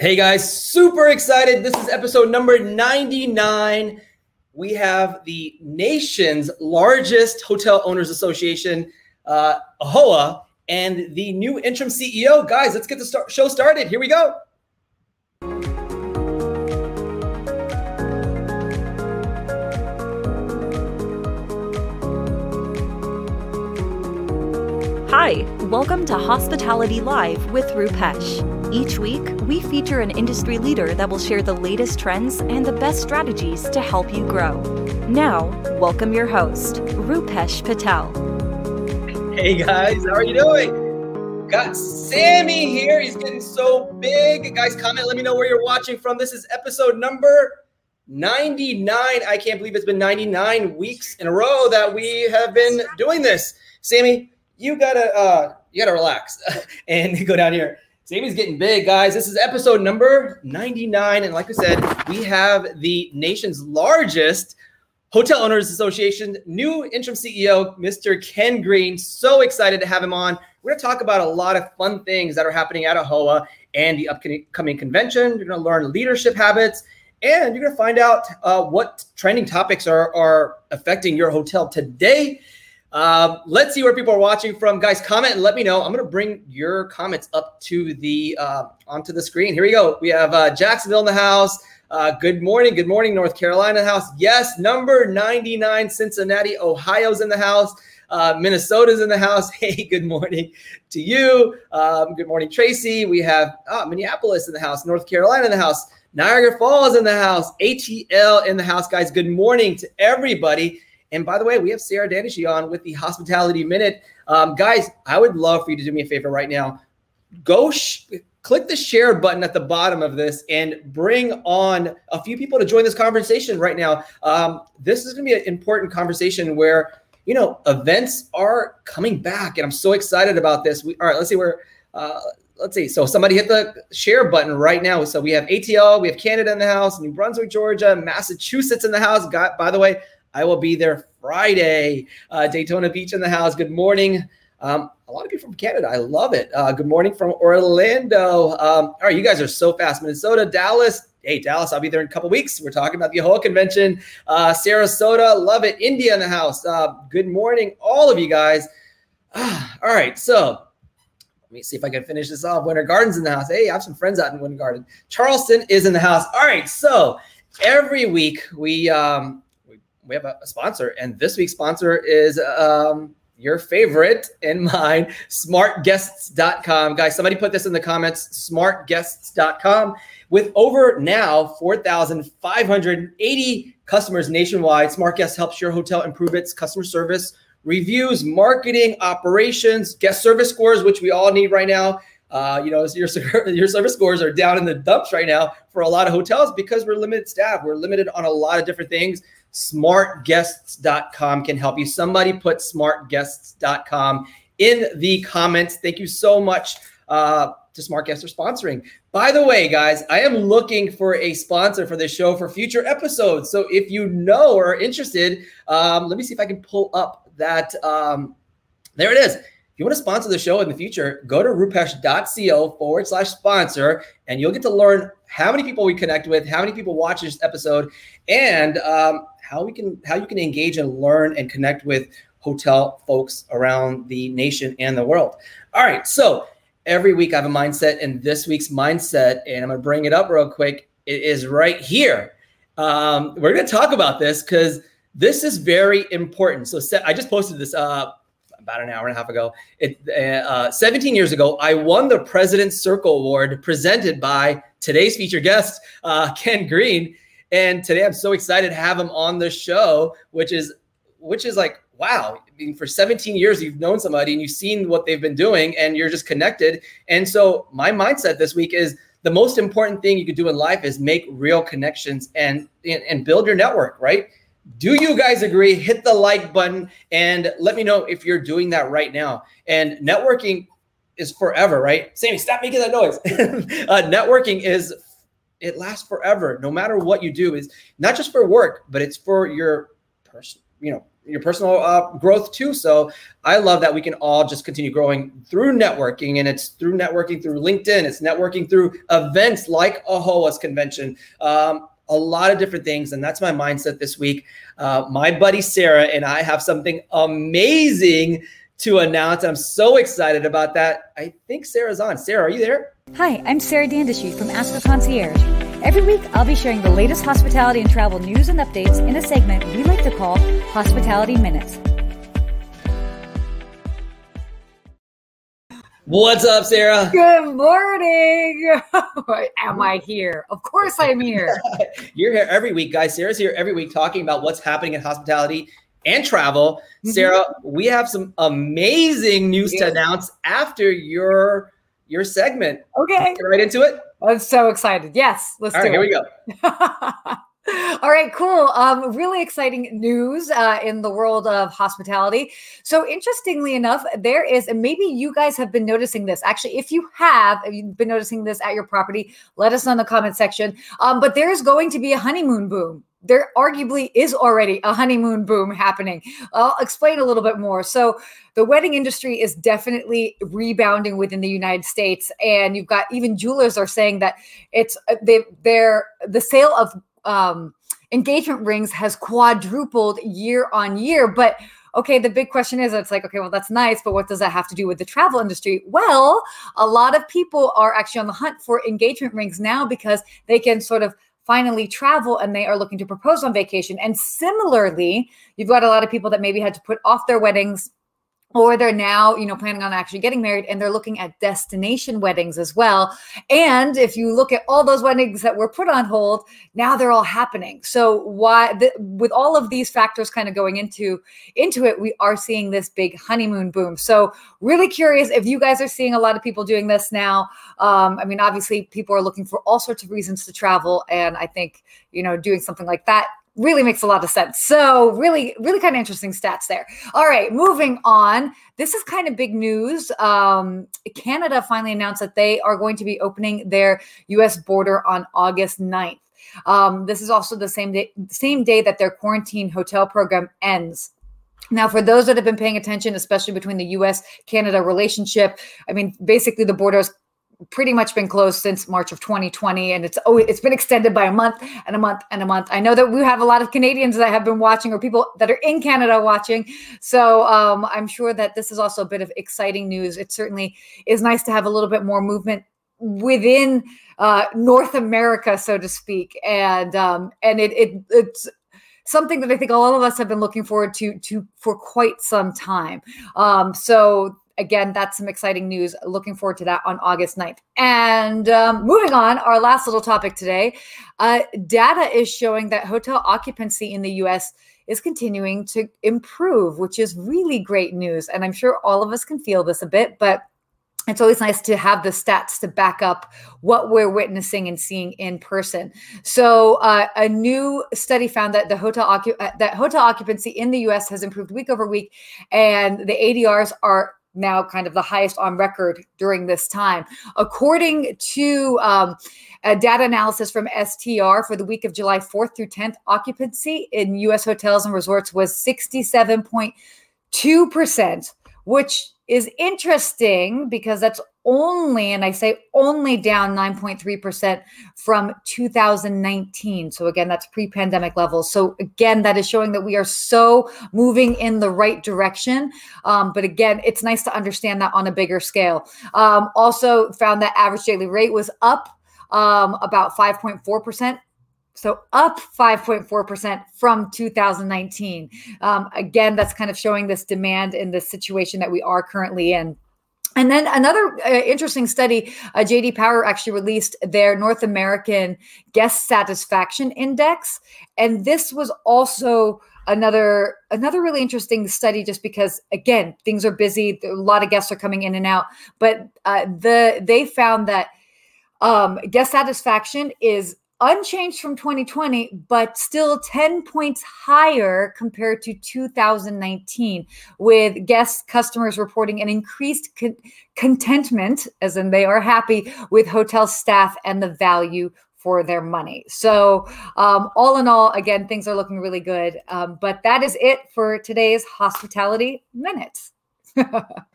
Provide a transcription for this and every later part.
Hey guys, super excited. This is episode number 99. We have the nation's largest hotel owners association, uh, AAHOA, and the new interim CEO. Guys, let's get the start- show started. Here we go. Hi, welcome to Hospitality Live with Rupesh. Each week, we feature an industry leader that will share the latest trends and the best strategies to help you grow. Now, welcome your host, Rupesh Patel. Hey guys, how are you doing? Got Sammy here. He's getting so big. Guys, comment, let me know where you're watching from. This is episode number 99. I can't believe it's been 99 weeks in a row that we have been doing this. Sammy, you gotta uh you gotta relax and go down here. Sammy's getting big, guys. This is episode number 99. And like I said, we have the nation's largest Hotel Owners Association, new interim CEO, Mr. Ken Green. So excited to have him on. We're going to talk about a lot of fun things that are happening at AAHOA and the upcoming convention. You're going to learn leadership habits, and you're going to find out uh, what trending topics are, are affecting your hotel today. Um, let's see where people are watching from, guys. Comment and let me know. I'm gonna bring your comments up to the uh, onto the screen. Here we go. We have uh, Jacksonville in the house. Uh, good morning, good morning, North Carolina house. Yes, number 99, Cincinnati, Ohio's in the house. Uh, Minnesota's in the house. Hey, good morning to you. Um, good morning, Tracy. We have oh, Minneapolis in the house, North Carolina in the house, Niagara Falls in the house, ATL in the house, guys. Good morning to everybody. And by the way, we have Sarah Dandashy on with the Hospitality Minute. Um, guys, I would love for you to do me a favor right now. Go sh- click the share button at the bottom of this and bring on a few people to join this conversation right now. Um, this is going to be an important conversation where you know events are coming back, and I'm so excited about this. We all right. Let's see where. Uh, let's see. So somebody hit the share button right now. So we have ATL, we have Canada in the house, New Brunswick, Georgia, Massachusetts in the house. Got by the way, I will be there Friday. Uh, Daytona Beach in the house. Good morning. Um, a lot of people from Canada. I love it. Uh, good morning from Orlando. Um, all right, you guys are so fast. Minnesota, Dallas. Hey, Dallas, I'll be there in a couple weeks. We're talking about the AAHOA convention. Uh, Sarasota, love it. India in the house. Uh, good morning, all of you guys. all right, so let me see if I can finish this off. Winter Gardens in the house. Hey, I have some friends out in Winter Garden. Charleston is in the house. All right, so every week we um, we have a, a sponsor, and this week's sponsor is um, your favorite and mine, smartguests.com. Guys, somebody put this in the comments, smartguests.com. With over now 4,580 customers nationwide, Smart Guests helps your hotel improve its customer service, reviews, marketing, operations, guest service scores, which we all need right now. Uh, you know, your your service scores are down in the dumps right now for a lot of hotels because we're limited staff. We're limited on a lot of different things smartguests.com can help you. Somebody put smartguests.com in the comments. Thank you so much uh, to Smart Guests for sponsoring. By the way, guys, I am looking for a sponsor for this show for future episodes. So if you know or are interested, um, let me see if I can pull up that. Um, there it is. If you want to sponsor the show in the future, go to rupesh.co forward slash sponsor, and you'll get to learn how many people we connect with, how many people watch this episode, and um, how we can how you can engage and learn and connect with hotel folks around the nation and the world. All right, so every week I have a mindset, and this week's mindset, and I'm gonna bring it up real quick. It is right here. Um, we're gonna talk about this because this is very important. So I just posted this uh, about an hour and a half ago. It, uh, 17 years ago, I won the President's Circle Award presented by today's featured guest, uh, Ken Green. And today I'm so excited to have him on the show, which is which is like wow. I mean, for 17 years you've known somebody and you've seen what they've been doing and you're just connected. And so my mindset this week is the most important thing you could do in life is make real connections and and, and build your network, right? Do you guys agree? Hit the like button and let me know if you're doing that right now. And networking is forever, right? Sammy, stop making that noise. uh, networking is it lasts forever no matter what you do is not just for work but it's for your person you know your personal uh, growth too. So I love that we can all just continue growing through networking, and it's through networking through LinkedIn. It's networking through events like AAHOA's convention. Um, a lot of different things, and that's my mindset this week. Uh, my buddy Sarah and I have something amazing to announce. I'm so excited about that. I think Sarah's on. Sarah, are you there? Hi, I'm Sarah Dandashy from Ask a Concierge. Every week, I'll be sharing the latest hospitality and travel news and updates in a segment we like to call Hospitality Minutes. What's up, Sarah? Good morning. Am I here? Of course, I'm here. You're here every week, guys. Sarah's here every week talking about what's happening in hospitality and travel. Mm-hmm. Sarah, we have some amazing news to announce after your your segment. Okay. Get right into it. I'm so excited. Yes, let's All do right, it. Here we go. All right, cool. Um, really exciting news uh, in the world of hospitality. So, interestingly enough, there is, and maybe you guys have been noticing this. Actually, if you have, if you've been noticing this at your property, let us know in the comment section. Um, but there is going to be a honeymoon boom there arguably is already a honeymoon boom happening. I'll explain a little bit more. So, the wedding industry is definitely rebounding within the United States, and you've got even jewelers are saying that it's uh, they they're the sale of um, engagement rings has quadrupled year on year, but okay, the big question is it's like, okay, well, that's nice, but what does that have to do with the travel industry? Well, a lot of people are actually on the hunt for engagement rings now because they can sort of finally travel and they are looking to propose on vacation. And similarly, you've got a lot of people that maybe had to put off their weddings or they're now you know planning on actually getting married and they're looking at destination weddings as well. And if you look at all those weddings that were put on hold now they're all happening. So why the, with all of these factors kind of going into into it we are seeing this big honeymoon boom. So really curious if you guys are seeing a lot of people doing this now. Um, i mean obviously people are looking for all sorts of reasons to travel. And i think you know doing something like that really makes a lot of sense. So, really, really kind of interesting stats there. All right, moving on. This is kind of big news. Um, Canada finally announced that they are going to be opening their US border on August 9th. Um, this is also the same day, same day that their quarantine hotel program ends. Now, for those that have been paying attention, especially between the US Canada relationship, I mean, basically the border is pretty much been closed since March of 2020, and it's oh, it's been extended by a month and a month and a month. I know that we have a lot of Canadians that have been watching, or people that are in Canada watching. So um, I'm sure that this is also a bit of exciting news. It certainly is nice to have a little bit more movement within uh, North America, so to speak, and um, and it, it it's something that I think all of us have been looking forward to to for quite some time. Um, so again, that's some exciting news. Looking forward to that on August 9th. And um, moving on, our last little topic today uh, data is showing that hotel occupancy in the US is continuing to improve, which is really great news. And I'm sure all of us can feel this a bit, but it's always nice to have the stats to back up what we're witnessing and seeing in person. So, uh, a new study found that the hotel uh, that hotel occupancy in the U.S. has improved week over week, and the ADRs are now kind of the highest on record during this time. According to um, a data analysis from STR for the week of July 4th through 10th, occupancy in US hotels and resorts was 67.2%, which is interesting because that's only, and I say only down 9.3% from 2019. So, again, that's pre pandemic levels. So, again, that is showing that we are so moving in the right direction. Um, but again, it's nice to understand that on a bigger scale. Um, also, found that average daily rate was up um, about 5.4% so up 5.4% from 2019. Um, again, that's kind of showing this demand in the situation that we are currently in. And then another uh, interesting study, uh, JD Power actually released their North American guest satisfaction index, and this was also another another really interesting study just because again things are busy a lot of guests are coming in and out. But uh, the they found that um, guest satisfaction is unchanged from 2020, but still 10 points higher compared to 2019, with guests, customers reporting an increased con- contentment, as in they are happy with hotel staff and the value for their money. So, um, all in all, again, things are looking really good. Um, but that is it for today's hospitality minutes.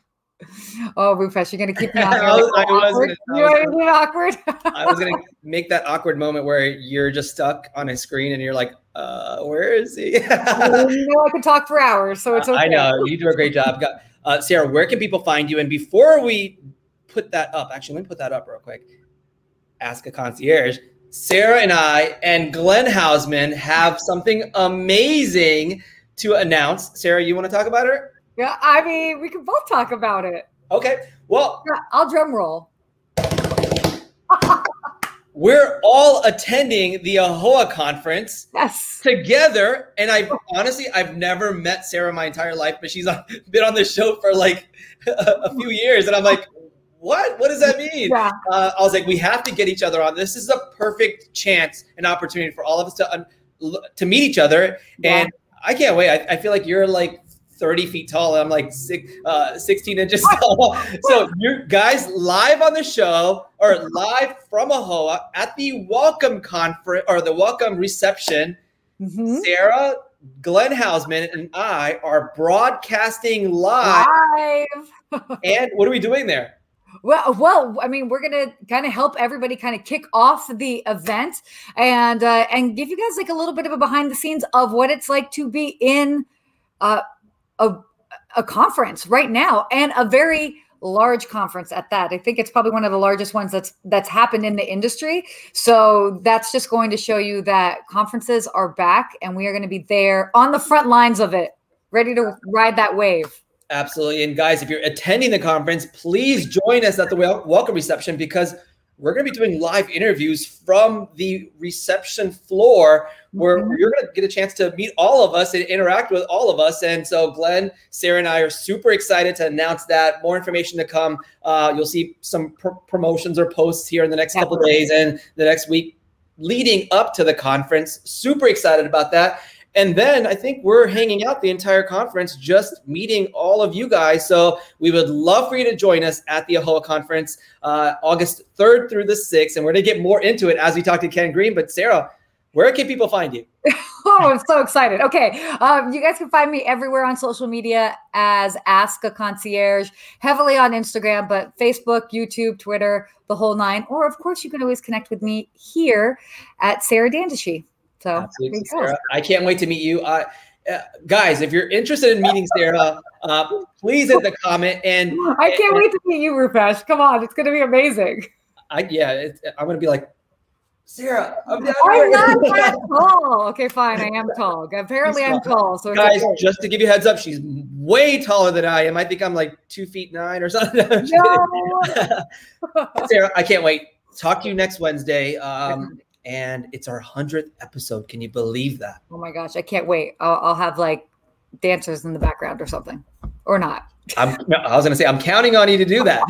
oh, Rupesh, you're going to keep me on. I was, I was gonna, awkward. I was going to make that awkward moment where you're just stuck on a screen and you're like, uh, where is he? you know, I could talk for hours, so it's okay. I know you do a great job. Uh, Sarah, where can people find you? And before we put that up, actually, let me put that up real quick. Ask a concierge. Sarah and I and Glenn Hausman have something amazing to announce. Sarah, you want to talk about it? Yeah, I mean, we can both talk about it. Okay. Well, yeah, I'll drum roll. we're all attending the AAHOA conference yes. together. And I honestly, I've never met Sarah my entire life, but she's been on the show for like a, few years. And I'm like, what? What does that mean? Yeah. Uh, I was like, we have to get each other on. This is a perfect chance and opportunity for all of us to to meet each other. Yeah. And I can't wait. I, I, feel like you're like 30 feet tall. And I'm like six, uh, 16 inches tall. so you guys live on the show or live from AAHOA at the welcome conference or the welcome reception. Mm-hmm. Sarah, Glenn Hausman, and I are broadcasting live. live. and what are we doing there? Well, well, I mean, we're gonna kind of help everybody kind of kick off the event and uh, and give you guys like a little bit of a behind the scenes of what it's like to be in uh, a a conference right now and a very large conference at that. I think it's probably one of the largest ones that's that's happened in the industry. So that's just going to show you that conferences are back and we are going to be there on the front lines of it, ready to ride that wave. Absolutely. And guys, if you're attending the conference, please join us at the welcome reception because we're going to be doing live interviews from the reception floor where mm-hmm. you're going to get a chance to meet all of us and interact with all of us. And so, Glenn, Sarah, and I are super excited to announce that. More information to come. Uh, you'll see some pr- promotions or posts here in the next couple days and the next week leading up to the conference. Super excited about that. And then I think we're hanging out the entire conference, just meeting all of you guys. So we would love for you to join us at the AAHOA conference, uh, August 3rd through the 6th. And we're going to get more into it as we talk to Ken Green. But Sarah, where can people find you? oh, I'm so excited. Okay. Um, you guys can find me everywhere on social media as Ask a Concierge, heavily on Instagram, but Facebook, YouTube, Twitter, the whole nine. Or, of course, you can always connect with me here at Sarah Dandashy. So Absolutely, Sarah. I can't wait to meet you. Uh, uh, guys, if you're interested in meeting Sarah, uh, please hit the comment. And I can't and, wait to meet you, Rupesh. Come on, it's going to be amazing. I yeah, I'm going to be like, Sarah, I'm, I'm not that tall. Okay, fine. I am tall. Apparently, I'm tall. So guys, okay. just to give you heads up, she's way taller than I am. I think I'm like two feet nine or something. no. Sarah, I can't wait. Talk to you next Wednesday. Um, and it's our 100th episode. Can you believe that? Oh my gosh, I can't wait. I'll, I'll have like dancers in the background or something, or not. I'm, I was going to say, I'm counting on you to do that.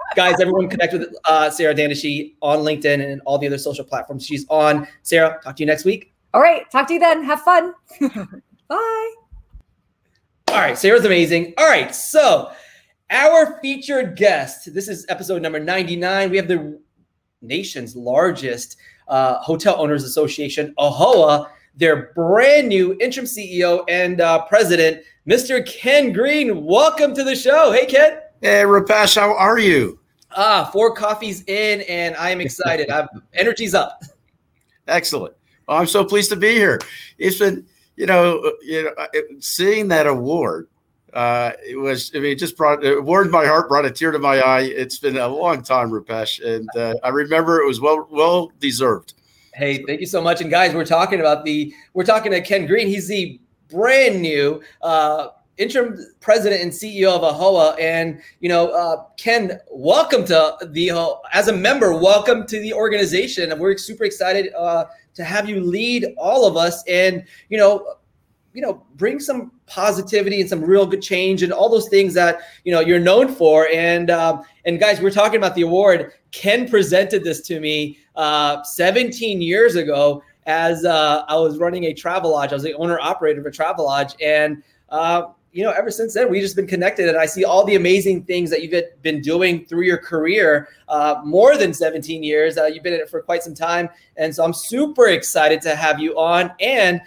Guys, everyone connect with uh, Sarah Dandashy on LinkedIn and all the other social platforms she's on. Sarah, talk to you next week. All right. Talk to you then. Have fun. Bye. All right. Sarah's amazing. All right. So, our featured guest, this is episode number 99. We have the nation's largest uh, hotel owners association, AAHOA, their brand new interim CEO and uh, president, Mr. Ken Green. Welcome to the show. Hey, Ken. Hey, Rupesh, how are you? Ah, four coffees in, and I am excited. I'm, energy's up. Excellent. Well, I'm so pleased to be here. It's been, you know, you know, seeing that award uh, it was, I mean, it just brought, it warmed my heart, brought a tear to my eye. It's been a long time, Rupesh. And uh, I remember it was well, well deserved. Hey, thank you so much. And guys, we're talking about the, we're talking to Ken Green. He's the brand new, uh, interim president and CEO of AAHOA. And, you know, uh, Ken, welcome to the, uh, as a member, welcome to the organization. And we're super excited uh, to have you lead all of us. And, you know, you know bring some positivity and some real good change and all those things that you know you're known for. And um, and guys we're talking about the award. Ken presented this to me uh, 17 years ago as uh, i was running a Travelodge. I was the owner operator of a Travelodge. And uh, you know, ever since then, we've just been connected, and I see all the amazing things that you've been doing through your career. Uh, more than 17 years, uh, you've been in it for quite some time, and so I'm super excited to have you on. And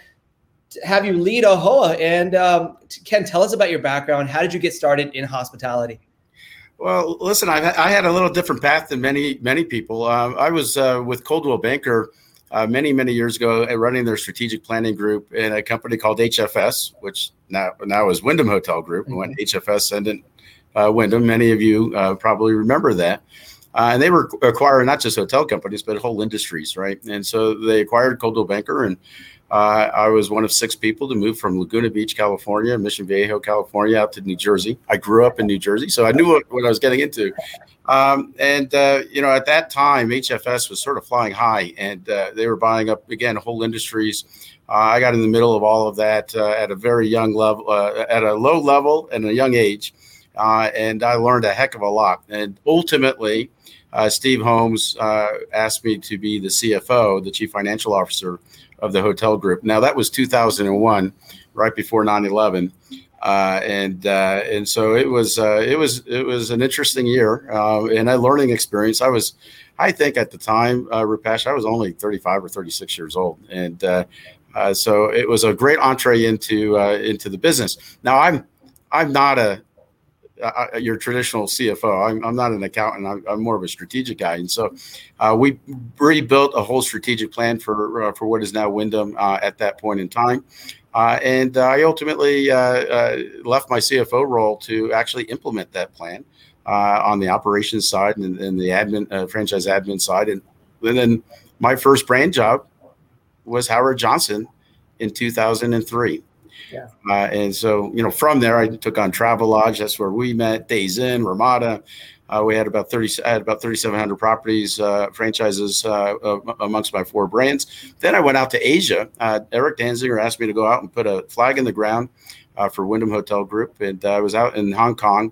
have you lead AAHOA. And um, Ken, tell us about your background. How did you get started in hospitality? Well, listen, I, I had a little different path than many many people. Uh, I was uh, with Coldwell Banker uh, many many years ago, uh, running their strategic planning group in a company called HFS, which now now is Wyndham Hotel Group. Mm-hmm. When HFS ended uh, Wyndham, many of you uh, probably remember that. and they were acquiring not just hotel companies, but whole industries, right? And so they acquired Coldwell Banker and uh, I was one of six people to move from Laguna Beach, California, Mission Viejo, California, out to New Jersey. I grew up in New Jersey, so I knew what, what I was getting into. Um, and uh, you know, at that time, HFS was sort of flying high, and uh, they were buying up again whole industries. Uh, I got in the middle of all of that uh, at a very young level, uh, at a low level, and a young age, and I learned a heck of a lot. And ultimately, Steve Holmes asked me to be the CFO, the Chief Financial Officer of the hotel group. Now that was 2001, right before 9/11, uh, and uh, and so it was uh, it was it was an interesting year uh, and a learning experience. I was, I think at the time, uh, Rupesh, I was only 35 or 36 years old, and uh, so it was a great entree into into the business. Now I'm I'm not a uh, your traditional CFO. I'm, I'm, not an accountant. I'm, I'm, more of a strategic guy. And so uh, we rebuilt a whole strategic plan for uh, for what is now Wyndham uh, at that point in time. Uh, and I ultimately uh, left my CFO role to actually implement that plan on the operations side and, and the admin franchise admin side. And, and then my first brand job was Howard Johnson in 2003. Yeah. Uh, and so, you know, from there, I took on Travelodge. That's where we met. Days Inn, Ramada. Uh, we had about 30, I had about 3,700 properties, uh, franchises uh, amongst my four brands. Then I went out to Asia. Uh, Eric Danziger asked me to go out and put a flag in the ground uh, for Wyndham Hotel Group. And I was out in Hong Kong.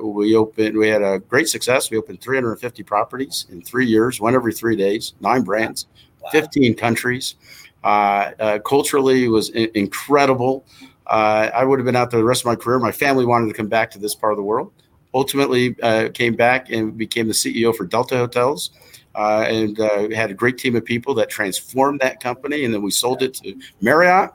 we opened, we had a great success. We opened 350 properties in three years, one every three days, nine brands, wow. 15 countries. Uh, uh, culturally, was I- incredible. Uh, I would have been out there the rest of my career. My family wanted to come back to this part of the world. Ultimately, came back and became the CEO for Delta Hotels. Uh, and uh, had a great team of people that transformed that company. And then we sold it to Marriott,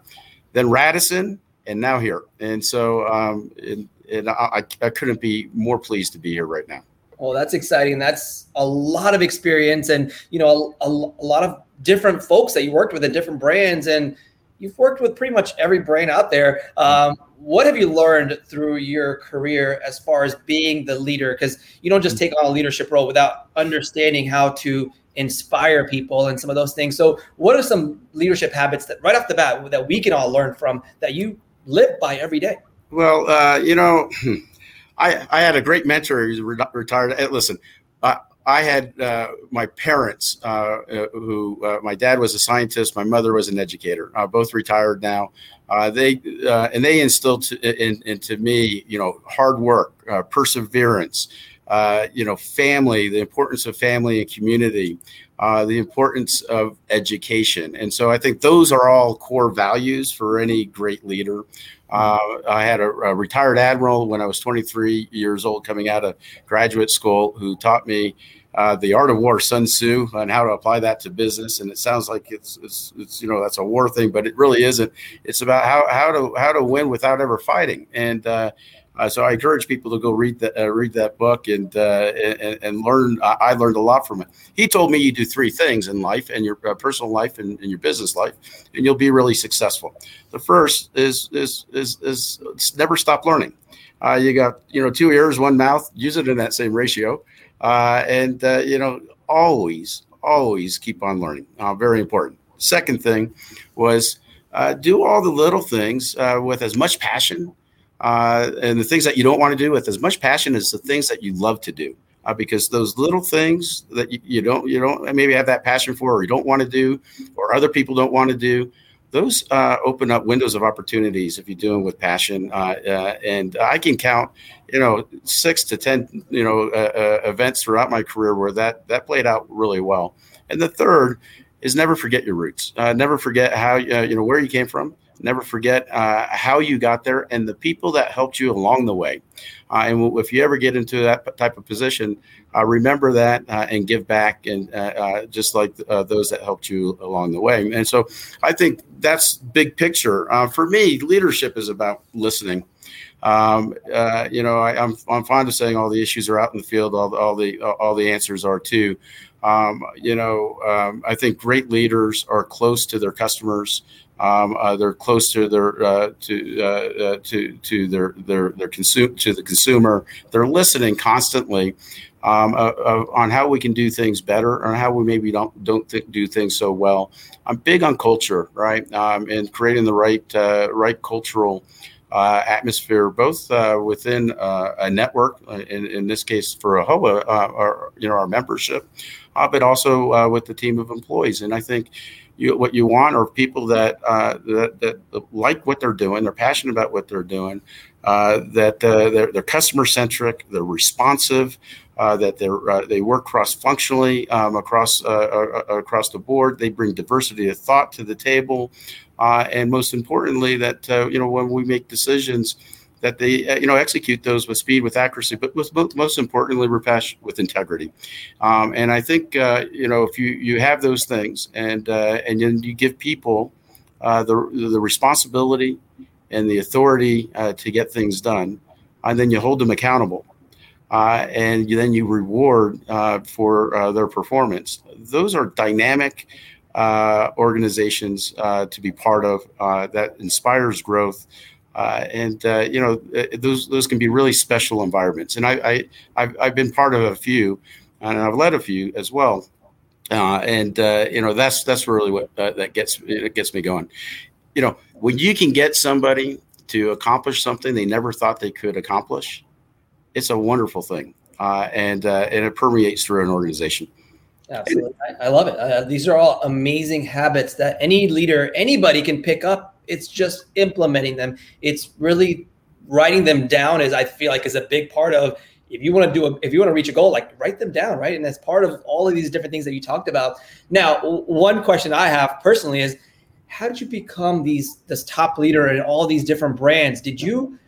then Radisson, and now here. And so, um, and, and I, I, couldn't be more pleased to be here right now. Oh, that's exciting. That's a lot of experience, and you know, a, a, a lot of different folks that you worked with in different brands, and you've worked with pretty much every brand out there. Um, what have you learned through your career as far as being the leader? Because you don't just take on a leadership role without understanding how to inspire people and some of those things. So, what are some leadership habits that, right off the bat, that we can all learn from that you live by every day? Well, uh, you know, I I had a great mentor. He's re- retired. Listen, uh, I had uh, my parents, uh, uh, who uh, my dad was a scientist, my mother was an educator, uh, both retired now. Uh, they and they instilled to, in, into me, you know, hard work, perseverance, you know, family, the importance of family and community, the importance of education, and so I think those are all core values for any great leader. I had a, a retired admiral when I was 23 years old, coming out of graduate school, who taught me uh, the art of war, Sun Tzu, and how to apply that to business. And it sounds like it's, it's, it's, you know that's a war thing, but it really isn't. It's about how how to how to win without ever fighting. And uh, uh, so I encourage people to go read that uh, read that book and, uh, and, and learn. I learned a lot from it. He told me you do three things in life, and your uh, personal life and, and, your business life, and you'll be really successful. The first is is is, is never stop learning. you got you know two ears, one mouth. Use it in that same ratio. Uh, and, uh, you know, always, always keep on learning. Uh, very important. Second thing was uh, do all the little things uh, with as much passion uh, and the things that you don't want to do with as much passion as the things that you love to do. Uh, because those little things that you, you don't you don't maybe have that passion for or you don't want to do or other people don't want to do those uh, open up windows of opportunities if you do them with passion. Uh, uh, and I can count, you know, six to ten, you know, uh, uh, events throughout my career where that that played out really well. And the third is never forget your roots. Uh, never forget how you know where you came from. Never forget uh, how you got there and the people that helped you along the way. Uh, and if you ever get into that type of position, uh, remember that uh, and give back, and uh, uh, just like those that helped you along the way. And so, I think that's big picture for me. Leadership is about listening. Um, you know, I, am I'm, I'm fond of saying all the issues are out in the field, all the, all the all the answers are too. Um, you know, um, I think great leaders are close to their customers. Um, uh, they're close to their uh, to uh, uh to to their their their consume to the consumer. They're listening constantly um, uh, uh, on how we can do things better or how we maybe don't don't th- do things so well. I'm big on culture, right, um, and creating the right right cultural. atmosphere, both within a network, in, in this case for AAHOA, our, you know, our membership, but also with the team of employees. And I think you, what you want are people that, uh, that, that like what they're doing, they're passionate about what they're doing, uh, that uh, they're, they're, customer centric, they're responsive, uh, that they're uh, they work cross functionally um, across uh, across the board. They bring diversity of thought to the table, and most importantly, that you know when we make decisions that they uh, you know execute those with speed, with accuracy, but with most importantly, Rupesh, with integrity. Um, and I think uh, you know if you you have those things, and uh, and then you give people uh, the the responsibility and the authority uh, to get things done, and then you hold them accountable. Uh, and you, then you reward for their performance. Those are dynamic organizations to be part of that inspires growth, uh, and uh, you know uh, those those can be really special environments. And I, I have I've been part of a few, and I've led a few as well. Uh, and uh, you know that's that's really what uh, that gets it gets me going. You know when you can get somebody to accomplish something they never thought they could accomplish, it's a wonderful thing, and and it permeates through an organization. Absolutely, I, I love it. these are all amazing habits that any leader, anybody can pick up it's just implementing them. It's really writing them down as I feel like is a big part of if you want to do a, if you want to reach a goal, like write them down, right? And that's part of all of these different things that you talked about. Now, one question I have personally is, how did you become these this top leader in all these different brands? Did you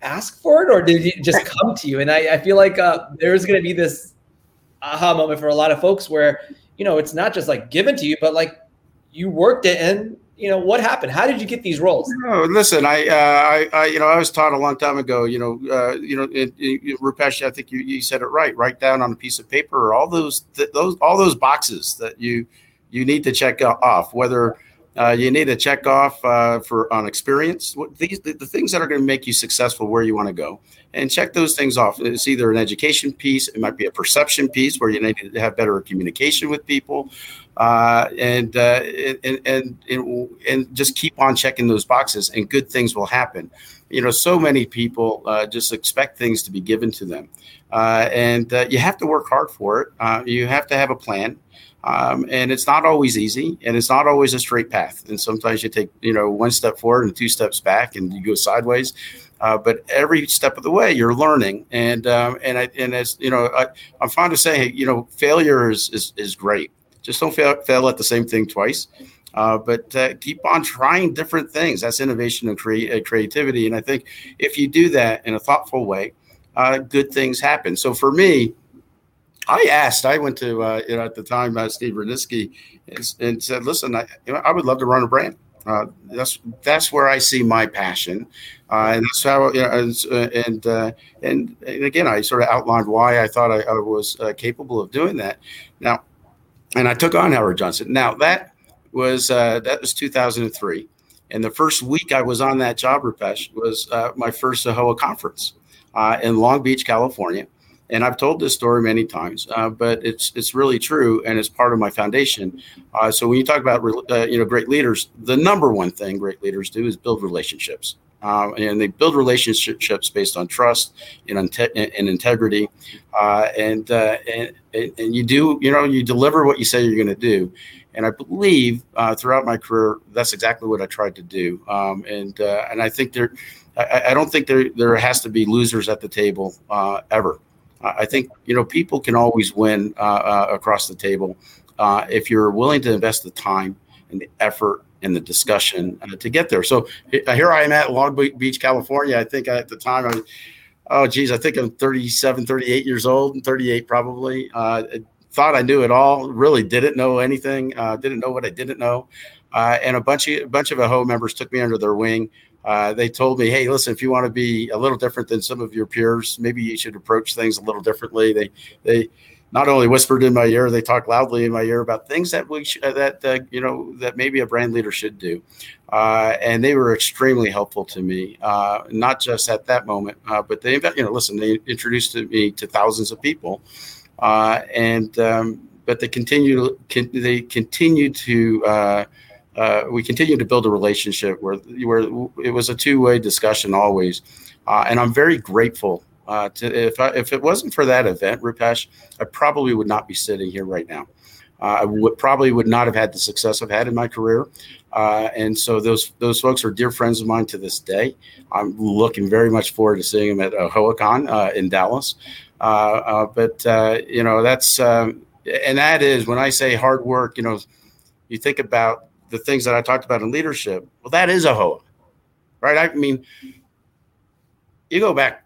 ask for it, or did it just come to you? And I, I feel like uh, there's going to be this aha moment for a lot of folks where you know it's not just like given to you, but like you worked it and you know what happened? How did you get these roles? No, listen I, uh, I, I you know i was taught a long time ago you know uh, you know it, it, rupesh i think you, you said it right. Write down on a piece of paper all those th- those all those boxes that you you need to check off whether uh, you need to check off uh, for on experience what these the, the things that are going to make you successful where you want to go and check those things off it's either an education piece it might be a perception piece where you need to have better communication with people uh, and, uh, and, and, and and just keep on checking those boxes, and good things will happen. You know, so many people uh, just expect things to be given to them, uh, and you have to work hard for it. You have to have a plan. Um, and it's not always easy, and it's not always a straight path. And sometimes you take, you know, one step forward and two steps back, and you go sideways. Uh, but every step of the way, you're learning, and um, and I, and as you know, I, am fond of saying, you know, failure is is, is great. Just don't fail, fail at the same thing twice. Uh, but uh, keep on trying different things. That's innovation and uh, creativity. And I think if you do that in a thoughtful way, uh, good things happen. So for me, I asked. I went to uh, you know at the time uh, Steve Rudnitsky and, and, said, "Listen, I, you know, I would love to run a brand. that's that's where I see my passion, and that's how you know, and, and, and and again, I sort of outlined why I thought I, I was capable of doing that. Now, and I took on Howard Johnson. Now that was uh, that was 2003, and the first week I was on that job, Rupesh, was uh, my first AAHOA conference uh, in Long Beach, California. And I've told this story many times, uh, but it's it's really true, and it's part of my foundation. Uh, so when you talk about uh, you know great leaders, the number one thing great leaders do is build relationships. Um, and they build relationships based on trust and, and integrity, uh, and, uh, and and you do you know you deliver what you say you're going to do, and I believe uh, throughout my career that's exactly what I tried to do, um, and uh, and I think there, I, I, don't think there there has to be losers at the table uh, ever. I think you know people can always win uh, across the table if you're willing to invest the time and the effort and the discussion uh, to get there. So here I am at Long Beach, California. I think at the time I oh geez, I think I'm 37, 38 years old, and 38 probably. Uh, thought I knew it all, really didn't know anything, uh, didn't know what I didn't know. Uh, and a bunch of a bunch of AAHOA members took me under their wing. Uh, they told me, "Hey, listen, if you want to be a little different than some of your peers, maybe you should approach things a little differently." They they not only whispered in my ear, they talked loudly in my ear about things that we sh- that uh, you know that maybe a brand leader should do, uh, and they were extremely helpful to me. Uh, not just at that moment, uh, but they you know listen, they introduced me to thousands of people, uh, and um, but they continue con- they continue to. Uh, we continue to build a relationship where, where it was a two-way discussion always, and I'm very grateful uh, to, if I, if it wasn't for that event, Rupesh, I probably would not be sitting here right now. Uh, I would probably would not have had the success I've had in my career, uh, and so those those folks are dear friends of mine to this day. I'm looking very much forward to seeing them at AAHOACon uh, in Dallas. Uh, uh, but you know that's um, and that is when I say hard work. You know, you think about the things that I talked about in leadership. Well, that is AAHOA, right? I mean, you go back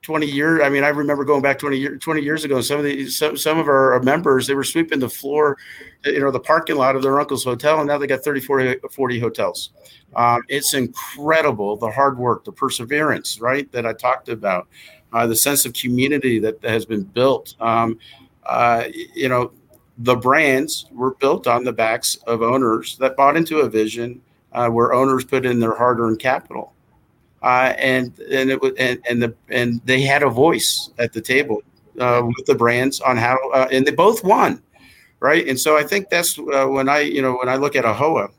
20 years. I mean, I remember going back 20 years, 20 years ago, some of the, some, some of our members, they were sweeping the floor, you know, the parking lot of their uncle's hotel. And now they got 30, 40, 40 hotels. Um, it's incredible. The hard work, the perseverance, right. That I talked about, uh, the sense of community that has been built. Um, uh, you know, the brands were built on the backs of owners that bought into a vision uh, where owners put in their hard-earned capital uh, and and it was and, and the and they had a voice at the table uh, with the brands on how uh, and they both won, right? And so I think that's uh, when I you know when I look at AAHOA,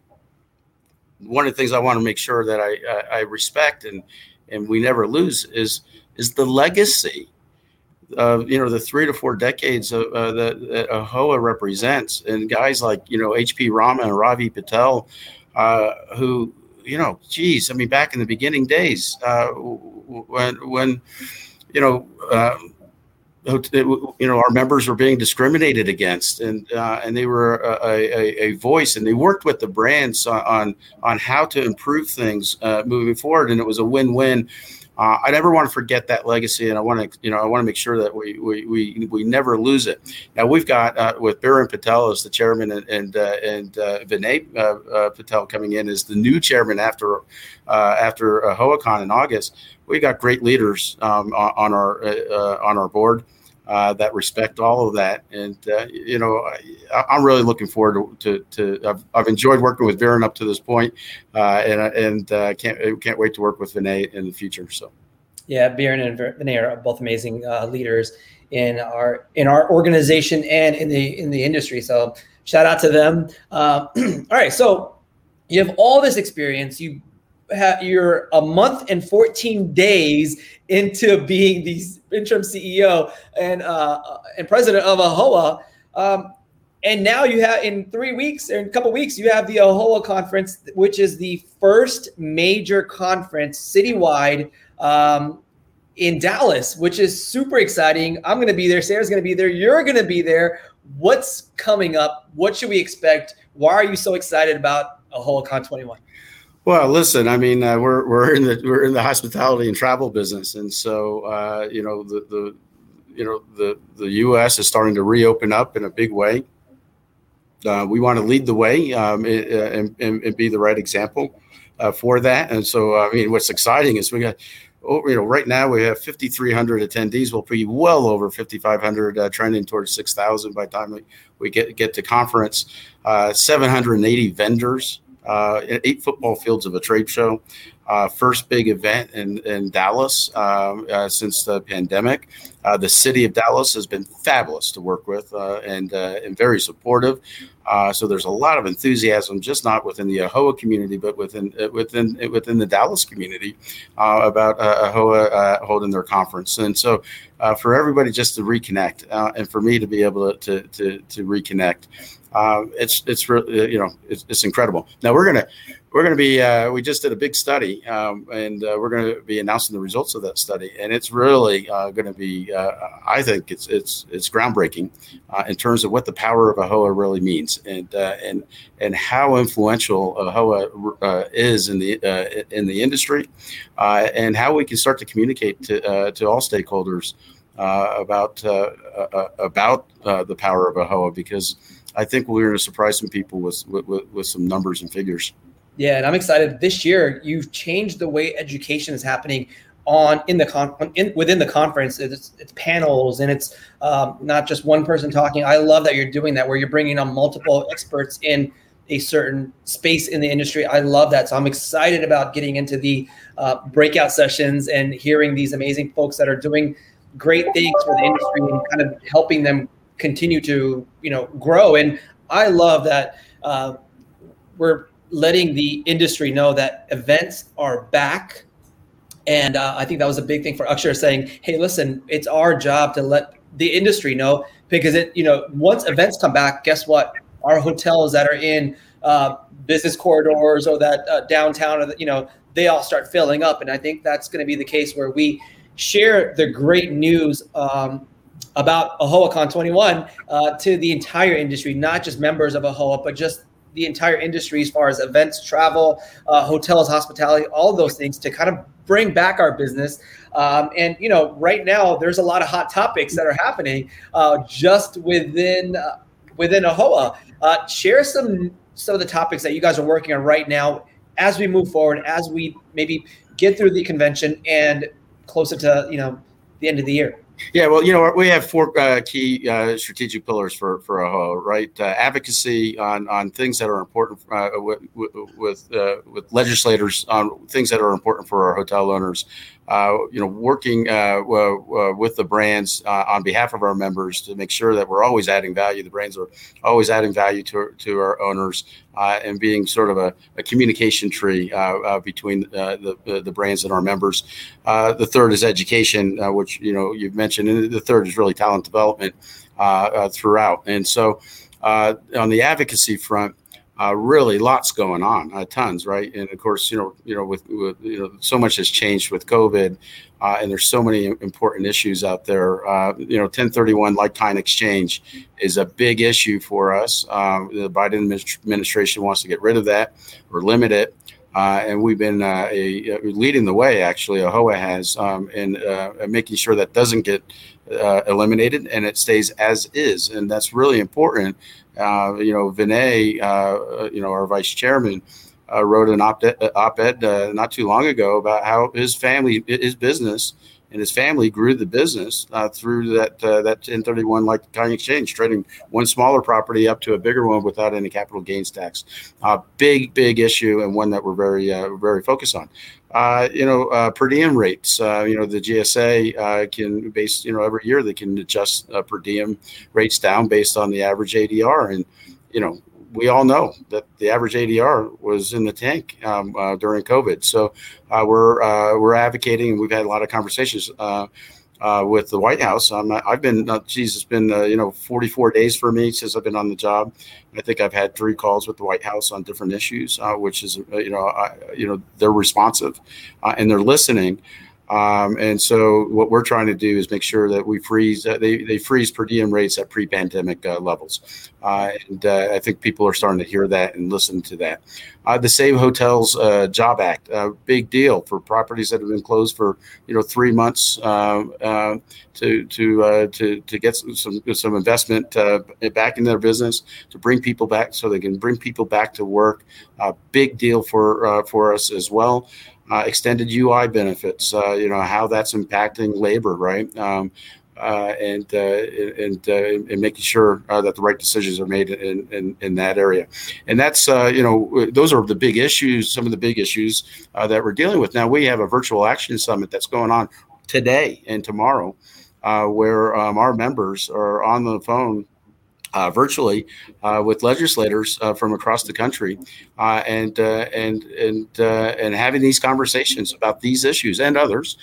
one of the things I want to make sure that I I respect and and we never lose is is the legacy of you know the three to four decades of, uh, that, that AAHOA represents, and guys like you know H.P. Rama and Ravi Patel, uh, who you know, geez, I mean, back in the beginning days, uh, when when you know. Uh, you know, our members were being discriminated against, and uh, and they were a, a, a, voice, and they worked with the brands on on how to improve things uh, moving forward, and it was a win win uh, I never want to forget that legacy, and I want to, you know, I want to make sure that we we we, we never lose it. Now we've got uh, with Biran Patel as the chairman, and and uh, and uh, Vinay uh, uh, Patel coming in as the new chairman after after uh, Hoacon in August. We got great leaders um, on, on, our on our board. Uh, that respect all of that. And uh, you know, I, am really looking forward to. to, to I've, I've, enjoyed working with Biran up to this point, uh, and and uh, can't can't wait to work with Vinay in the future. So, yeah, Biran and Vinay are both amazing uh, leaders in our in our organization and in the in the industry. So, shout out to them. Uh, all right, so you have all this experience. You you're a month and 14 days into being the interim CEO and uh, and president of AAHOA. Um, and now you have in three weeks or in a couple weeks, you have the AAHOA conference, which is the first major conference citywide um, in Dallas, which is super exciting. I'm going to be there. Sarah's going to be there. You're going to be there. What's coming up? What should we expect? Why are you so excited about AAHOA Con 21? Well, listen, I mean, uh, we're we're in the we're in the hospitality and travel business, and so uh, you know the the you know the the U.S. is starting to reopen up in a big way. Uh, we want to lead the way um, and, and, and, be the right example uh, for that. And so, I mean, what's exciting is we got. Oh, you know, right now we have 5,300 attendees. We'll be well over 5,500, uh, trending towards 6,000 by the time we, we get get to conference. Uh, 780 vendors uh, eight football fields of a trade show. Uh, first big event in, in Dallas um, uh, since the pandemic. Uh, the city of Dallas has been fabulous to work with uh, and, uh, and very supportive. so there's a lot of enthusiasm, just not within the AAHOA community, but within within within the Dallas community about AAHOA holding their conference. And so for everybody just to reconnect and for me to be able to, to, to, to reconnect uh, it's it's really you know it's, it's, incredible. Now we're gonna we're going to be uh, we just did a big study um, and uh, we're going to be announcing the results of that study and it's really uh, going to be uh, i think it's it's it's groundbreaking uh, in terms of what the power of AAHOA really means and uh, and and how influential AAHOA is in the in the industry and how we can start to communicate to to all stakeholders about about the power of AAHOA because I think we're going to surprise some people with, with, with some numbers and figures. Yeah, and I'm excited. This year, you've changed the way education is happening on in the con in, within the conference. It's, it's panels and it's um, not just one person talking. I love that you're doing that, where you're bringing on multiple experts in a certain space in the industry. I love that. So I'm excited about getting into the uh, breakout sessions and hearing these amazing folks that are doing great things for the industry and kind of helping them continue to you know grow. And I love that uh, we're letting the industry know that events are back. And uh, I think that was a big thing for Akshar saying, hey, listen, it's our job to let the industry know because it, you know, once events come back, guess what? Our hotels that are in uh, business corridors or that uh, downtown, or the, you know, they all start filling up. And I think that's going to be the case where we share the great news um, about AAHOACon 21 uh, to the entire industry, not just members of AAHOA, but just the entire industry as far as events, travel, uh, hotels, hospitality, all those things to kind of bring back our business. Um, and you know, right now there's a lot of hot topics that are happening uh, just within uh, within AAHOA. Uh, share some some of the topics that you guys are working on right now as we move forward, as we maybe get through the convention and closer to you know the end of the year. Yeah, well, you know, we have four uh, key uh, strategic pillars for for AAHOA, right? Uh, advocacy on on things that are important uh, with with, uh, with legislators on things that are important for our hotel owners, you know, working uh, with the brands uh, on behalf of our members to make sure that we're always adding value. The brands are always adding value to, to our owners uh, and being sort of a, a communication tree uh, between the, the, the brands and our members. the third is education, which you know you've mentioned, and the third is really talent development throughout. And so, on the advocacy front uh, really lots going on, uh, tons, right? And of course, you know, you know, with, with you know, so much has changed with COVID, uh, and there's so many important issues out there. Uh, you know, 1031 like kind exchange is a big issue for us. Um, the Biden administration wants to get rid of that or limit it. Uh, and we've been uh, a, a leading the way, actually. AAHOA has um, in making sure that doesn't get eliminated and it stays as is, and that's really important you know, Vinay, uh, you know, our vice chairman, uh, wrote an op-ed, op-ed uh, not too long ago about how his family, his business, and his family grew the business uh, through that uh, that 1031 like kind exchange, trading one smaller property up to a bigger one without any capital gains tax. A big, big issue and one that we're very very focused on. Uh, you know, uh, per diem rates. Uh, you know, the GSA uh, can base, you know, every year they can adjust uh, per diem rates down based on the average ADR. And, you know, we all know that the average ADR was in the tank um, uh, during COVID. So we're we're advocating, and we've had a lot of conversations uh, with the White House. I'm I've been, uh, geez, it's been, uh, you know, 44 days for me since I've been on the job. I think I've had three calls with the White House on different issues, uh, which is, uh, you know, I, you know, they're responsive uh, and they're listening. Um, and so what we're trying to do is make sure that we freeze, uh, they, they freeze per diem rates at pre-pandemic uh, levels. Uh, and uh, I think people are starting to hear that and listen to that. Uh, the Save Hotels uh, Job Act, a big deal for properties that have been closed for, you know, three months to, to, to, to get some, some investment back in their business, to bring people back so they can bring people back to work. A big deal for, for us as well uh, extended UI benefits, uh, you know, how that's impacting labor, right? Um, uh, and, uh, and, uh, and making sure uh, that the right decisions are made in, in, in that area. And that's, you know, those are the big issues, some of the big issues that we're dealing with. Now, we have a virtual action summit that's going on today and tomorrow, where um, our members are on the phone uh, virtually uh, with legislators uh, from across the country, uh, and uh, and and uh, and having these conversations about these issues and others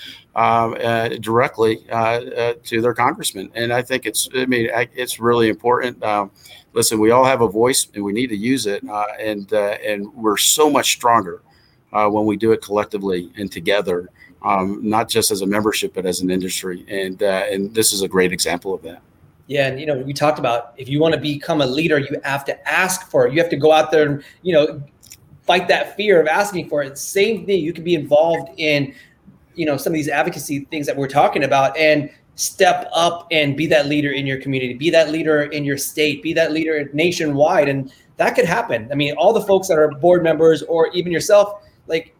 directly to their congressman. And I think it's, I mean, I, it's really important. Um, listen, we all have a voice and we need to use it. And, and we're so much stronger when we do it collectively and together, um, not just as a membership, but as an industry. And, and this is a great example of that. Yeah, and you know, we talked about if you want to become a leader, you have to ask for it. You have to go out there and you know fight that fear of asking for it. Same thing. You can be involved in you know some of these advocacy things that we're talking about and step up and be that leader in your community, be that leader in your state, be that leader nationwide, and that could happen. I mean, all the folks that are board members or even yourself, like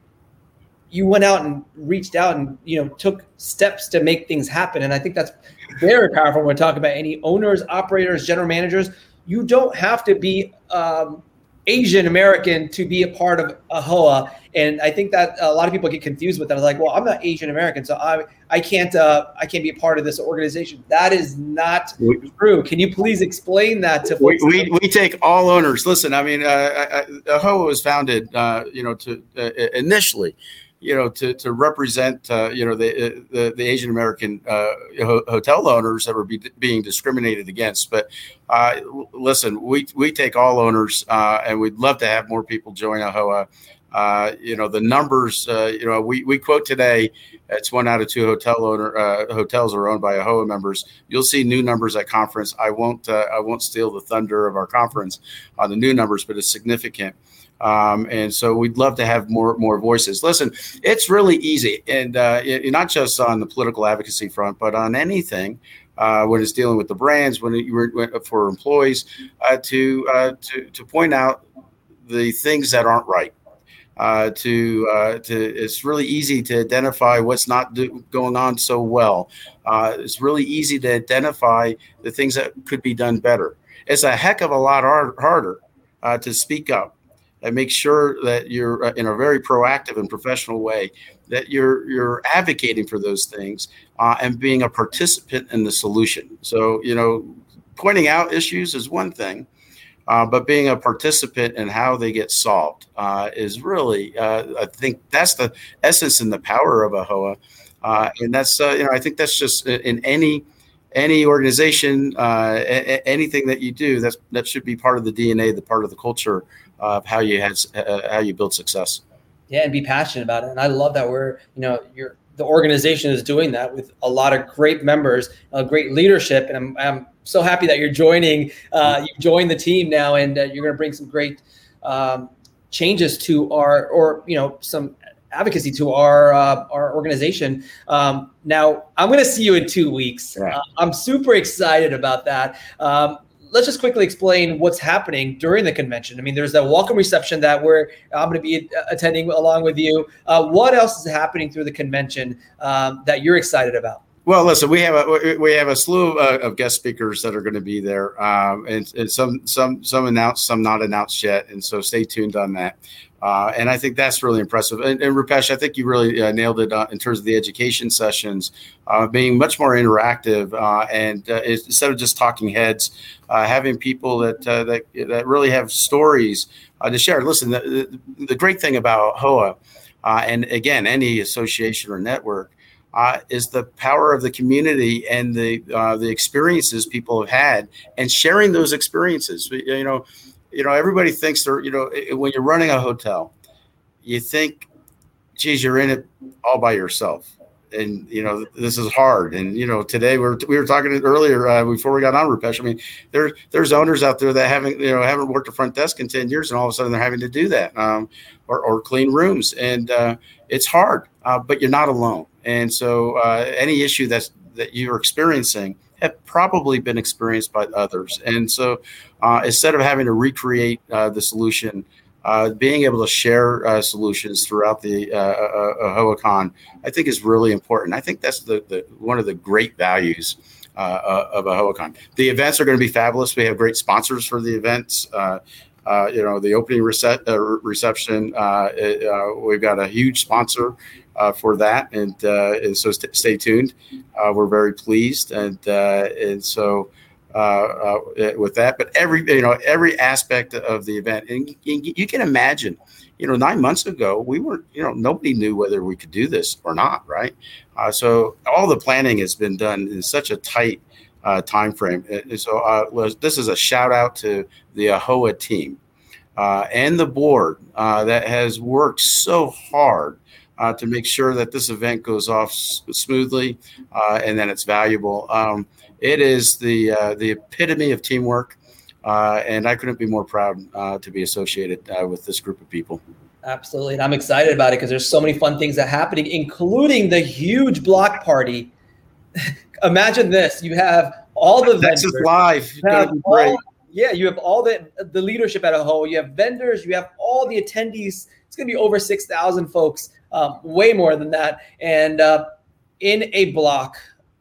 you went out and reached out and you know took steps to make things happen and i think that's very powerful when we're talking about any owners operators general managers. You don't have to be um, asian american to be a part of AAHOA and i think that a lot of people get confused with that. Like well i'm not asian american so i i can't uh, i can't be a part of this organization. That is not we, true. Can you please explain that to we, we, we, take all owners. Listen i mean uh, I, I, AAHOA was founded uh, you know to uh, initially you know, to, to represent, uh, you know, the, the, the Asian American uh, ho- hotel owners that were be, being discriminated against. But uh, listen, we, we take all owners uh, and we'd love to have more people join AAHOA. Uh, you know, the numbers, uh, you know, we, we quote today, it's one out of two hotel owner hotels are owned by AAHOA members. You'll see new numbers at conference. I won't, I won't steal the thunder of our conference on the new numbers, but it's significant. Um, and so we'd love to have more more voices. Listen, it's really easy, and uh, it, not just on the political advocacy front, but on anything. Uh, when it's dealing with the brands, when it, were for employees, uh, to uh, to to point out the things that aren't right. Uh, to uh, to it's really easy to identify what's not do, going on so well. it's really easy to identify the things that could be done better. It's a heck of a lot hard, harder to speak up and make sure that you're uh, in a very proactive and professional way that you're you're advocating for those things uh, and being a participant in the solution. So you know, pointing out issues is one thing, uh, but being a participant in how they get solved uh, is really, uh, I think, that's the essence and the power of AAHOA, uh, and that's you know, I think that's just in any any organization, anything that you do, that's that should be part of the DNA, the part of the culture of how you had uh, how you build success. Yeah, and be passionate about it. And I love that we're you know you're the organization is doing that with a lot of great members, a great leadership, and I'm, I'm so happy that you're joining. Uh, you joined the team now, and uh, you're going to bring some great um, changes to our, or you know, some advocacy to our uh, our organization. Um, now, I'm going to see you in two weeks. Uh, I'm super excited about that. Um, let's just quickly explain what's happening during the convention. I mean, there's that welcome reception that we're I'm going to be attending along with you. Uh, what else is happening through the convention um, that you're excited about? Well, listen, we have a we have a slew of, of guest speakers that are going to be there, um, and, and, some some some announced, some not announced yet, and so stay tuned on that. Uh, and I think that's really impressive. And, and Rupesh, I think you really uh, nailed it uh, in terms of the education sessions uh, being much more interactive uh, and uh, instead of just talking heads, having people that that that really have stories to share. Listen, the, the, great thing about AAHOA, and again, any association or network. Is the power of the community and the the experiences people have had, and sharing those experiences. You know, you know, everybody thinks they're, you know, when you're running a hotel, you think, geez, you're in it all by yourself. And you know this is hard. And you know today we are we were talking earlier uh, before we got on Rupesh. I mean, there's there's owners out there that haven't you know haven't worked a front desk in ten years, and all of a sudden they're having to do that um, or, or clean rooms, and uh, it's hard. Uh, but you're not alone. And so uh, any issue that's that you're experiencing, have probably been experienced by others. And so uh, instead of having to recreate uh, the solution, uh, being able to share uh, solutions throughout the uh, uh, AAHOACon, I think is really important. I think that's the, the one of the great values of AAHOACon. The events are going to be fabulous. We have great sponsors for the events. you know, the opening rece- reception, we've got a huge sponsor uh, for that. And, uh, and so st- stay tuned. Uh, we're very pleased. And, and so uh, uh, with that. But every you know every aspect of the event, and you can imagine, you know, nine months ago we weren't, you know, nobody knew whether we could do this or not, right? Uh, so all the planning has been done in such a tight uh, time frame. And so uh, this is a shout out to the AAHOA team uh, and the board uh, that has worked so hard uh, to make sure that this event goes off s- smoothly uh, and that it's valuable. Um, it is the uh, the epitome of teamwork, uh, and I couldn't be more proud to be associated with this group of people. Absolutely, and I'm excited about it because there's so many fun things that are happening, including the huge block party. Imagine this: you have all the Texas vendors, Live. All, yeah, you have all the the leadership at AAHOA. You have vendors. You have all the attendees. It's going to be over six thousand folks, um, way more than that, and uh, in a block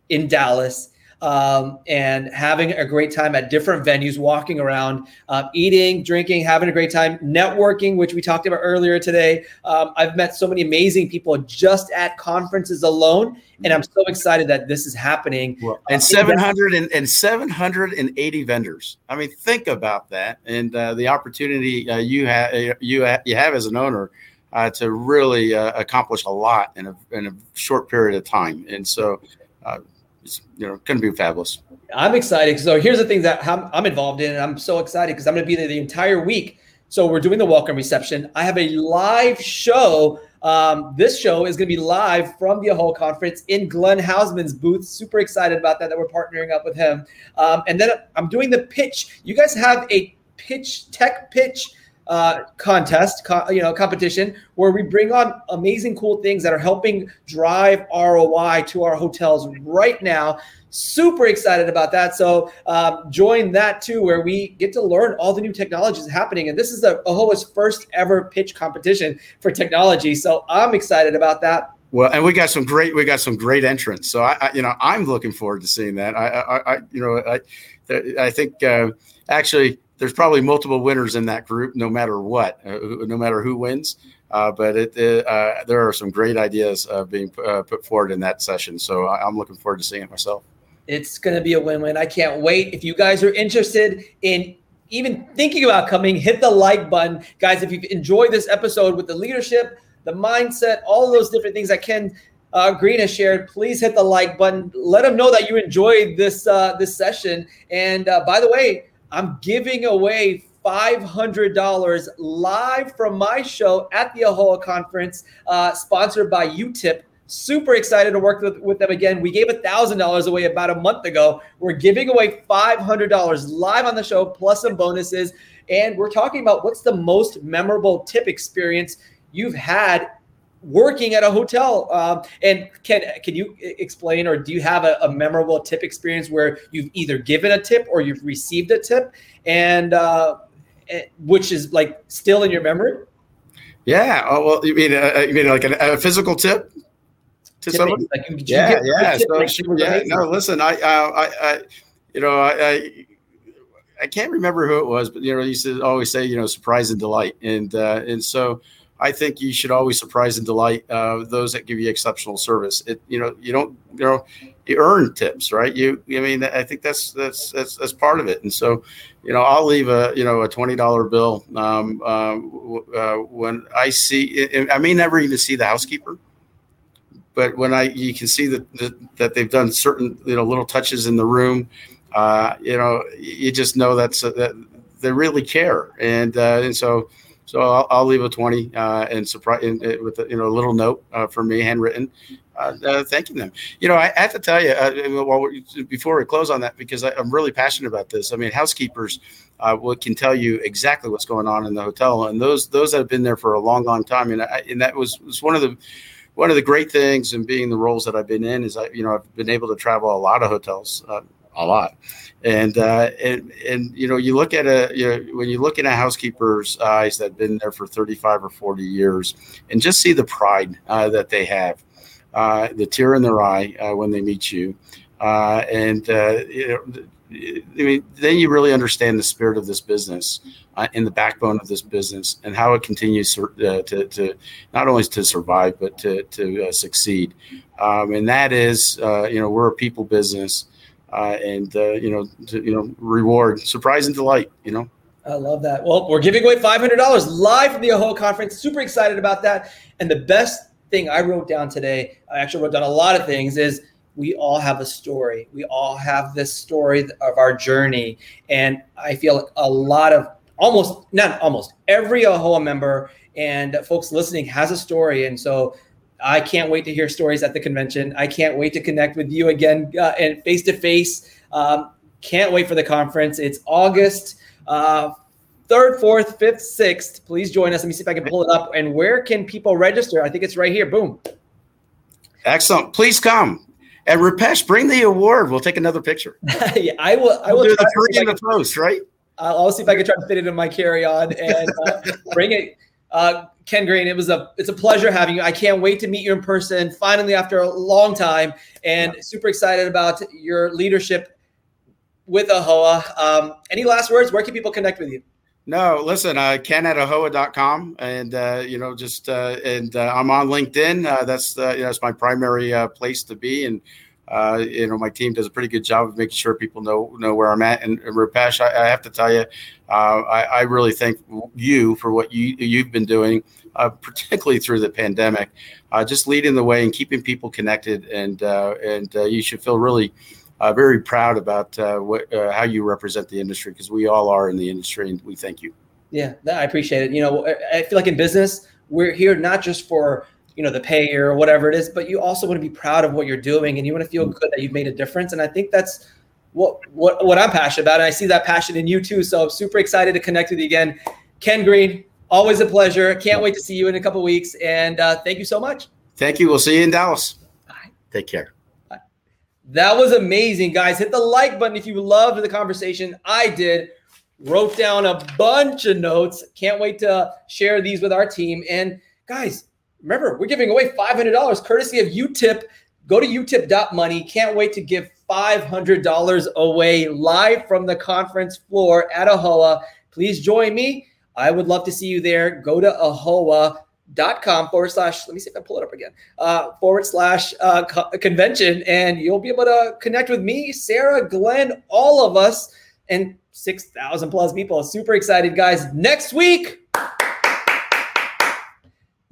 in Dallas um, and having a great time at different venues, walking around, uh, eating, drinking, having a great time, networking, which we talked about earlier today. Um, I've met so many amazing people just at conferences alone, and I'm so excited that this is happening. Well, and uh, 700 and, and 780 vendors. I mean, think about that, and uh, the opportunity uh, you have you ha- you have as an owner. Uh, to really uh, accomplish a lot in a, in a short period of time. And so uh, it's you know going to be fabulous. I'm excited. So here's the thing that I'm, I'm involved in, and I'm so excited because I'm going to be there the entire week. So we're doing the welcome reception. I have a live show. Um, this show is going to be live from the whole conference in Glenn Haussman's booth. Super excited about that. That we're partnering up with him. Um, and then I'm doing the pitch. You guys have a pitch tech pitch uh, contest, co- you know, competition where we bring on amazing, cool things that are helping drive ROI to our hotels right now. Super excited about that. So um, join that too, where we get to learn all the new technologies happening. And this is the AAHOA's first ever pitch competition for technology. So I'm excited about that. Well, and we got some great, we got some great entrants. So I, I you know, I'm looking forward to seeing that. I, I, I you know, I, I think uh, actually there's probably multiple winners in that group, no matter what, uh, no matter who wins. Uh, but it, uh, there are some great ideas uh, being uh, put forward in that session. So I'm looking forward to seeing it myself. It's going to be a win-win. I can't wait. If you guys are interested in even thinking about coming, hit the like button, guys. If you've enjoyed this episode with the leadership, the mindset, all those different things that Ken uh, Green has shared, please hit the like button. Let them know that you enjoyed this this session. And by the way, I'm giving away $500 live from my show at the AAHOA conference, uh, sponsored by UTIP. Super excited to work with, with them again. We gave $1,000 away about a month ago. We're giving away $500 live on the show, plus some bonuses. And we're talking about what's the most memorable tip experience you've had working at a hotel. Um, and can can you explain, or do you have a, a, memorable tip experience where you've either given a tip or you've received a tip, and uh, eh, which is like still in your memory? Yeah. Oh well, you mean uh, you mean like a, a physical tip? To somebody? Like yeah, yeah. So, like yeah. No, listen, I, uh, I, I, you know, I, I I can't remember who it was, but you know, he used to always say, you know, surprise and delight, and uh, and so I think you should always surprise and delight uh, those that give you exceptional service. It, you know, you don't, you know, you earn tips, right? You, I mean, I think that's that's that's that's part of it. And so, you know, I'll leave a you know a twenty dollar bill um, uh, uh, when I see. I may never even see the housekeeper, but when I you can see that that, that they've done certain you know little touches in the room. Uh, you know, you just know that's that they really care, and uh, and so so I'll, I'll leave a 20 uh, and surprise uh, with a, you know a little note uh, from me handwritten, uh, uh, thanking them. You know, I have to tell you, uh, while before we close on that, because I, am really passionate about this. I mean, housekeepers will, can tell you exactly what's going on in the hotel, and those those that have been there for a long, long time, and I, and that was was one of the one of the great things in being the roles that I've been in is I, you know, I've been able to travel a lot of hotels, a lot. And, uh, and, and, you know, you look at a, you know, when you look in a housekeeper's eyes that have been there for 35 or 40 years and just see the pride uh, that they have, uh, the tear in their eye uh, when they meet you. Uh, and, uh, you know, I mean, then you really understand the spirit of this business and the backbone of this business and how it continues to, to, not only to survive but to, to succeed. Um, and that is, you know, we're a people business. Uh, and uh, you know, to, you know, reward, surprise and delight. You know. I love that. Well, we're giving away $500 live from the AAHOA conference. Super excited about that. And the best thing I wrote down today, I actually wrote down a lot of things, is we all have a story. We all have this story of our journey. And I feel a lot of almost, not almost, every AAHOA member and folks listening has a story. And so I can't wait to hear stories at the convention. I can't wait to connect with you again uh, and face to face. Can't wait for the conference. It's August uh, third, fourth, fifth, sixth. Please join us. Let me see if I can pull it up. And where can people register? I think it's right here. Boom. Excellent. Please come. And Rupesh, bring the award. We'll take another picture. yeah, I will. I will we'll do the three in the post, right? I'll see if I can try to fit it in my carry-on and uh, bring it. Uh, Ken Green, it was a it's a pleasure having you. I can't wait to meet you in person finally after a long time, and yeah. super excited about your leadership with AAHOA. Um, any last words? Where can people connect with you? No, listen, uh, ken at aahoa.com. And, uh, you know, just, uh, and uh, I'm on LinkedIn. Uh, that's, uh, you know, that's my primary uh, place to be. And, uh, you know, my team does a pretty good job of making sure people know, know where I'm at. And, and Rupesh, I, I, have to tell you, uh, I, I really thank you for what you, you've been doing, uh, particularly through the pandemic, uh, just leading the way and keeping people connected. And, uh, and uh, you should feel really, very proud about what, how you represent the industry because we all are in the industry and we thank you. Yeah, I appreciate it. You know, I feel like in business, we're here not just for you know the pay or whatever it is, but you also want to be proud of what you're doing and you want to feel good that you've made a difference. And I think that's what what what I'm passionate about, and I see that passion in you too. So I'm super excited to connect with you again, Ken Green. Always a pleasure. Can't wait to see you in a couple weeks. And uh, thank you so much. Thank you. We'll see you in Dallas. Bye. Take care. That was amazing, guys. Hit the like button if you loved the conversation. I did. Wrote down a bunch of notes. Can't wait to share these with our team. And guys, remember, we're giving away $500 courtesy of UTIP. Go to utip.money. Can't wait to give $500 away live from the conference floor at AAHOA. Please join me. I would love to see you there. Go to AAHOA dot com forward slash let me see if i pull it up again uh, forward slash uh, co- convention and you'll be able to connect with me sarah glenn all of us and 6000 plus people super excited guys next week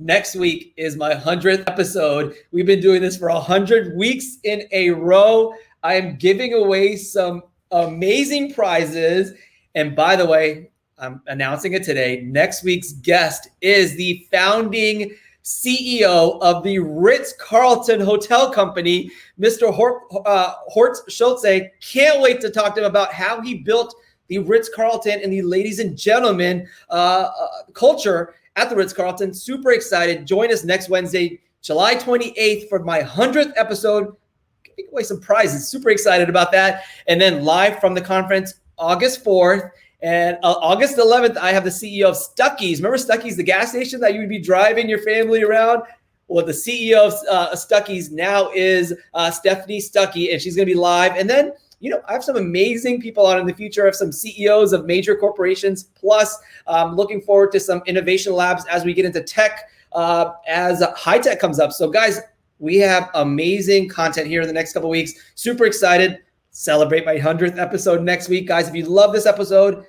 next week is my 100th episode we've been doing this for 100 weeks in a row i am giving away some amazing prizes and by the way I'm announcing it today. Next week's guest is the founding CEO of the Ritz Carlton Hotel Company, Mr. Hort, uh, Horst Schulze. Can't wait to talk to him about how he built the Ritz Carlton and the ladies and gentlemen uh, uh, culture at the Ritz Carlton. Super excited. Join us next Wednesday, July 28th, for my 100th episode. Giving away some prizes. Super excited about that. And then live from the conference, August 4th. And uh, August 11th, I have the CEO of Stuckey's. Remember Stuckey's, the gas station that you would be driving your family around? Well, the CEO of uh, Stuckey's now is uh, Stephanie Stuckey, and she's going to be live. And then, you know, I have some amazing people on in the future. I have some CEOs of major corporations. Plus, um, looking forward to some innovation labs as we get into tech, uh, as high tech comes up. So, guys, we have amazing content here in the next couple weeks. Super excited. Celebrate my 100th episode next week. Guys, if you love this episode,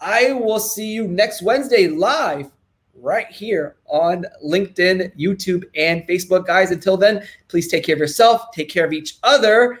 I will see you next Wednesday live right here on LinkedIn, YouTube, and Facebook. Guys, until then, please take care of yourself, take care of each other.